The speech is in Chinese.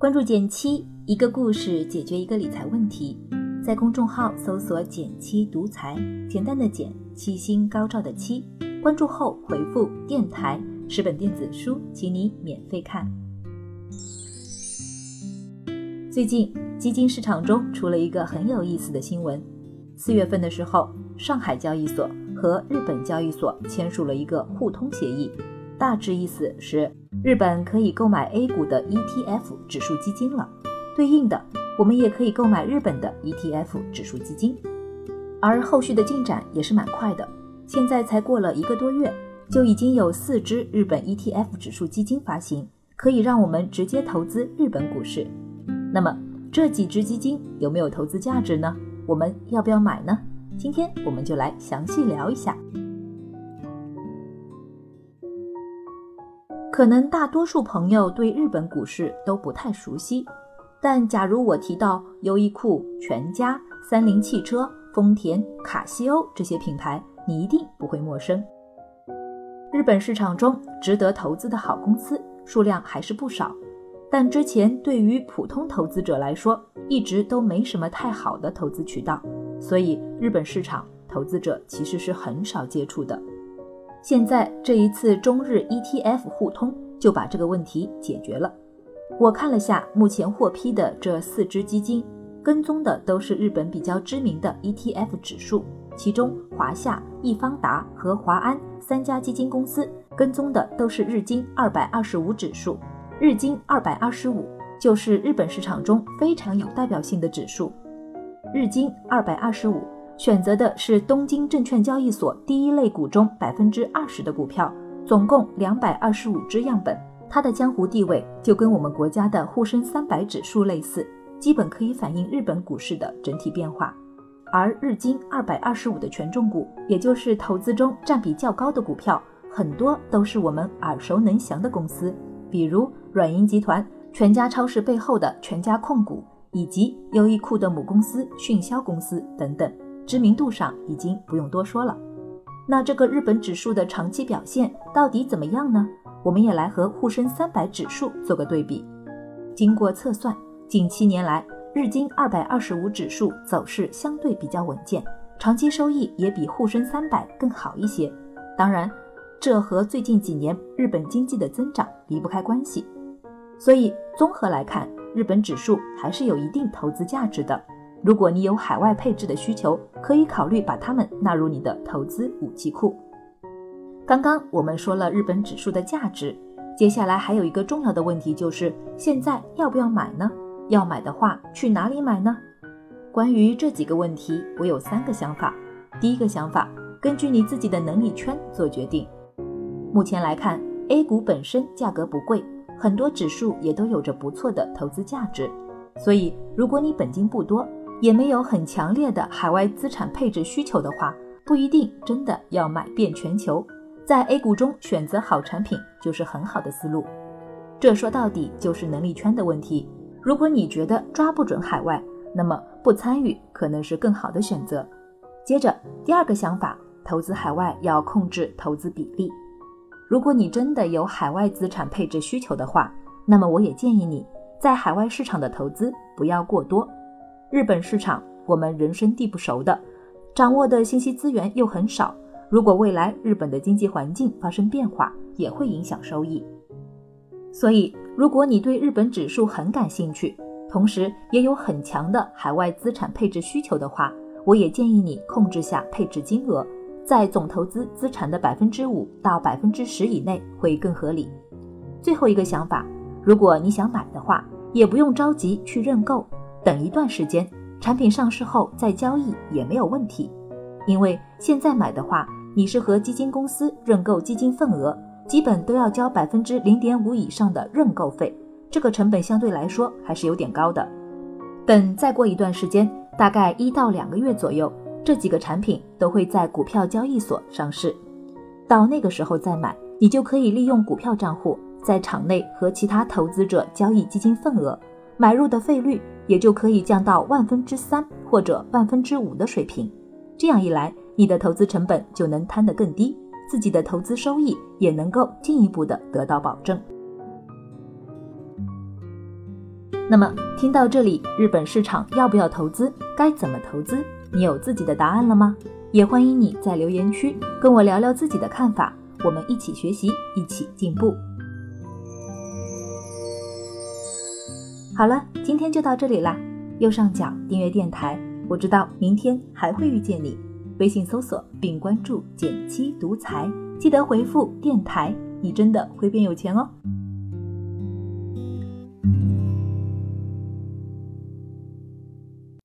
关注减七，一个故事解决一个理财问题。在公众号搜索“减七独裁，简单的减，七星高照的七。关注后回复“电台”，十本电子书，请你免费看。最近基金市场中出了一个很有意思的新闻：四月份的时候，上海交易所和日本交易所签署了一个互通协议，大致意思是。日本可以购买 A 股的 ETF 指数基金了，对应的，我们也可以购买日本的 ETF 指数基金。而后续的进展也是蛮快的，现在才过了一个多月，就已经有四只日本 ETF 指数基金发行，可以让我们直接投资日本股市。那么这几只基金有没有投资价值呢？我们要不要买呢？今天我们就来详细聊一下。可能大多数朋友对日本股市都不太熟悉，但假如我提到优衣库、全家、三菱汽车、丰田、卡西欧这些品牌，你一定不会陌生。日本市场中值得投资的好公司数量还是不少，但之前对于普通投资者来说，一直都没什么太好的投资渠道，所以日本市场投资者其实是很少接触的。现在这一次中日 ETF 互通就把这个问题解决了。我看了下目前获批的这四只基金，跟踪的都是日本比较知名的 ETF 指数，其中华夏、易方达和华安三家基金公司跟踪的都是日经二百二十五指数。日经二百二十五就是日本市场中非常有代表性的指数。日经二百二十五。选择的是东京证券交易所第一类股中百分之二十的股票，总共两百二十五只样本。它的江湖地位就跟我们国家的沪深三百指数类似，基本可以反映日本股市的整体变化。而日经二百二十五的权重股，也就是投资中占比较高的股票，很多都是我们耳熟能详的公司，比如软银集团、全家超市背后的全家控股，以及优衣库的母公司迅销公司等等。知名度上已经不用多说了，那这个日本指数的长期表现到底怎么样呢？我们也来和沪深三百指数做个对比。经过测算，近七年来日经二百二十五指数走势相对比较稳健，长期收益也比沪深三百更好一些。当然，这和最近几年日本经济的增长离不开关系。所以综合来看，日本指数还是有一定投资价值的。如果你有海外配置的需求，可以考虑把它们纳入你的投资武器库。刚刚我们说了日本指数的价值，接下来还有一个重要的问题，就是现在要不要买呢？要买的话，去哪里买呢？关于这几个问题，我有三个想法。第一个想法，根据你自己的能力圈做决定。目前来看，A 股本身价格不贵，很多指数也都有着不错的投资价值，所以如果你本金不多，也没有很强烈的海外资产配置需求的话，不一定真的要买遍全球，在 A 股中选择好产品就是很好的思路。这说到底就是能力圈的问题。如果你觉得抓不准海外，那么不参与可能是更好的选择。接着第二个想法，投资海外要控制投资比例。如果你真的有海外资产配置需求的话，那么我也建议你在海外市场的投资不要过多。日本市场，我们人生地不熟的，掌握的信息资源又很少。如果未来日本的经济环境发生变化，也会影响收益。所以，如果你对日本指数很感兴趣，同时也有很强的海外资产配置需求的话，我也建议你控制下配置金额，在总投资资产的百分之五到百分之十以内会更合理。最后一个想法，如果你想买的话，也不用着急去认购。等一段时间，产品上市后再交易也没有问题，因为现在买的话，你是和基金公司认购基金份额，基本都要交百分之零点五以上的认购费，这个成本相对来说还是有点高的。等再过一段时间，大概一到两个月左右，这几个产品都会在股票交易所上市，到那个时候再买，你就可以利用股票账户在场内和其他投资者交易基金份额，买入的费率。也就可以降到万分之三或者万分之五的水平，这样一来，你的投资成本就能摊得更低，自己的投资收益也能够进一步的得到保证。那么听到这里，日本市场要不要投资？该怎么投资？你有自己的答案了吗？也欢迎你在留言区跟我聊聊自己的看法，我们一起学习，一起进步。好了，今天就到这里啦。右上角订阅电台，我知道明天还会遇见你。微信搜索并关注“减七独裁，记得回复“电台”，你真的会变有钱哦。